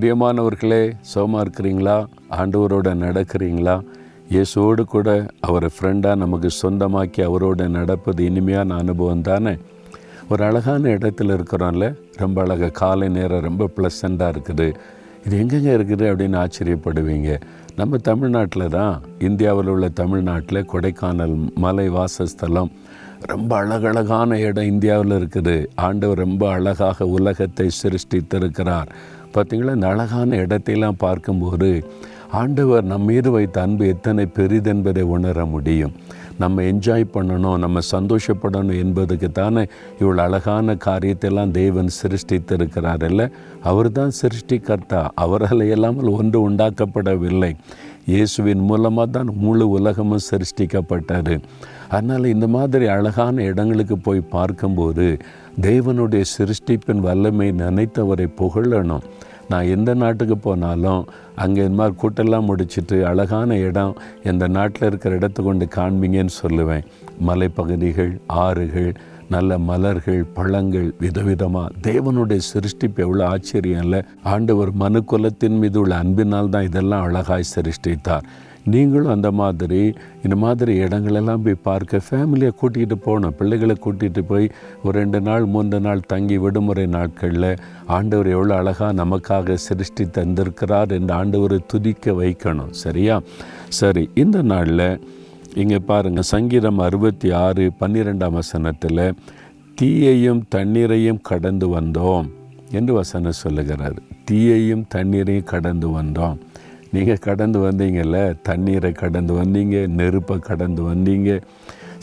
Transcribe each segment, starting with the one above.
பிரியமானவர்களே சோமா இருக்கிறீங்களா? ஆண்டவரோட நடக்கிறீங்களா? இயேசுவோடு கூட அவரை ஃப்ரெண்டாக நமக்கு சொந்தமாக்கி அவரோட நடப்பது இனிமையான அனுபவம் தானே? ஒரு அழகான இடத்துல இருக்கிறோம்ல ரொம்ப அழகாக காலை நேரம் ரொம்ப ப்ளசண்ட்டாக இருக்குது. இது எங்கெங்கே இருக்குது அப்படின்னு ஆச்சரியப்படுவீங்க. நம்ம தமிழ்நாட்டில் தான் இந்தியாவில் உள்ள தமிழ்நாட்டில் கொடைக்கானல் மலை வாசஸ்தலம் ரொம்ப அழகழகான இடம் இந்தியாவில் இருக்குது. ஆண்டவர் ரொம்ப அழகாக உலகத்தை சிருஷ்டித்திருக்கிறார். பார்த்தீங்களா? இந்த அழகான இடத்தையெல்லாம் பார்க்கும்போது ஆண்டவர் நம்ம மீது வைத்த அன்பு எத்தனை பெரிதென்பதை உணர முடியும். நம்ம என்ஜாய் பண்ணணும் நம்ம சந்தோஷப்படணும் என்பதுக்கு தானே இவ்வளோ அழகான காரியத்தெல்லாம் தேவன் சிருஷ்டித்திருக்கிறார் இல்லை? அவர் தான் சிருஷ்டிகர்த்தா. அவரால் இல்லாமல் ஒன்று உண்டாக்கப்படவில்லை. இயேசுவின் மூலமாக தான் முழு உலகமும் சிருஷ்டிக்கப்பட்டார் அதனால் இந்த மாதிரி அழகான இடங்களுக்கு போய் பார்க்கும்போது தேவனுடைய சிருஷ்டிப்பின் வல்லமை நினைத்தவரை புகழணும். நான் எந்த நாட்டுக்கு போனாலும் அங்கே இந்த மாதிரி கூட்டெல்லாம் முடிச்சுட்டு அழகான இடம் எந்த நாட்டில் இருக்கிற இடத்தை கொண்டு காண்பீங்கன்னு சொல்லுவேன். மலைப்பகுதிகள் ஆறுகள் நல்ல மலர்கள் பழங்கள் விதவிதமாக தேவனுடைய சிருஷ்டிப்பு எவ்வளோ ஆச்சரியம் இல்லை. ஆண்டவர் மனு குலத்தின் மீது உள்ள அன்பினால் தான் இதெல்லாம் அழகாய் சிருஷ்டித்தார். நீங்களும் அந்த மாதிரி இந்த மாதிரி இடங்களெல்லாம் போய் பார்க்க ஃபேமிலியை கூட்டிகிட்டு போகணும் பிள்ளைகளை கூட்டிகிட்டு போய் ஒரு ரெண்டு நாள் மூன்று நாள் தங்கி விடுமுறை நாட்களில் ஆண்டவர் எவ்வளோ அழகாக நமக்காக சிருஷ்டி தந்திருக்கிறார் என்று ஆண்டவரை துதிக்க வைக்கணும். சரியா? சரி இந்த நாளில் இங்கே பாருங்கள் சங்கீதம் அறுபத்தி ஆறு பன்னிரெண்டாம் வசனத்தில் தீயையும் தண்ணீரையும் கடந்து வந்தோம் என்று வசனம் சொல்லுகிறார். தீயையும் தண்ணீரையும் கடந்து வந்தோம். நீங்கள் கடந்து வந்தீங்கல்ல தண்ணீரை கடந்து வந்தீங்க நெருப்பை கடந்து வந்தீங்க.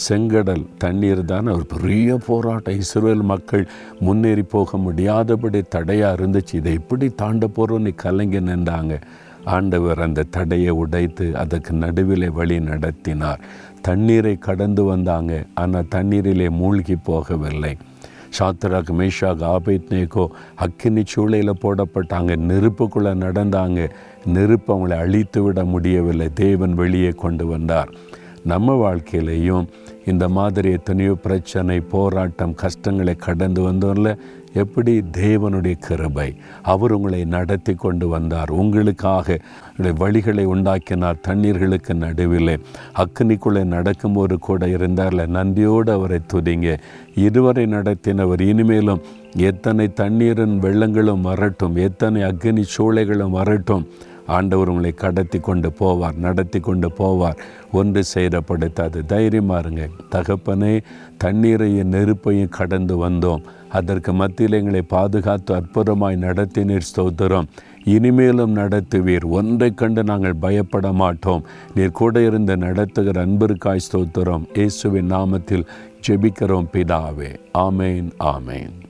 செங்கடல் தண்ணீர் தான் ஒரு பெரிய போராட்டம். இஸ்ரேல் மக்கள் முன்னேறி போக முடியாதபடி தடையாக இருந்துச்சு. இதை எப்படி தாண்ட போகிறோன்னு கலைஞர் நின்றாங்க. ஆண்டவர் அந்த தடையை உடைத்து அதற்கு நடுவிலே வழி நடத்தினார். தண்ணீரை கடந்து வந்தாங்க ஆனால் தண்ணீரிலே மூழ்கி போகவில்லை. சாத்ராக் மேஷாக் ஆபேத் நேகோ அக்கினி சூளையில் போடப்பட்டாங்க நெருப்புக்குள்ளே நடந்தாங்க. நெருப்பு அவங்களை அழித்து விட முடியவில்லை தேவன் வெளியே கொண்டு வந்தார். நம்ம வாழ்க்கையிலையும் இந்த மாதிரி எத்தனையோ பிரச்சனை போராட்டம் கஷ்டங்களை கடந்து வந்தோம்ல எப்படி தேவனுடைய கிருபை அவர் உங்களை நடத்தி கொண்டு வந்தார் உங்களுக்காக வழிகளை உண்டாக்கினார் தண்ணீர்களுக்கு நடுவில். அக்னிக்குள்ளே நடக்கும்போது கூட இருந்தார்ல நன்றியோடு அவரை துதிங்க. இருவரை நடத்தினவர் இனிமேலும் எத்தனை தண்ணீரின் வெள்ளங்களும் வரட்டும் எத்தனை அக்னி சூளைகளும் வரட்டும். ஆண்டவர் உங்களை கடத்தி கொண்டு போவார் நடத்தி கொண்டு போவார். ஒன்று சேரப்படுத்தாது தைரியமாக இருங்க. தகப்பனே தண்ணீரையும் நெருப்பையும் கடந்து வந்தோம். அதற்கு மத்தியில் எங்களை பாதுகாத்து அற்புதமாய் நடத்தினீர் ஸ்தோத்திரம். இனிமேலும் நடத்துவீர். ஒன்றை கண்டு நாங்கள் பயப்பட மாட்டோம். நீர் கூட இருந்து நடத்துகிற அன்பிற்காய் ஸ்தோத்திரம். இயேசுவின் நாமத்தில் ஜெபிக்கிறோம் பிதாவே. ஆமேன் ஆமேன்.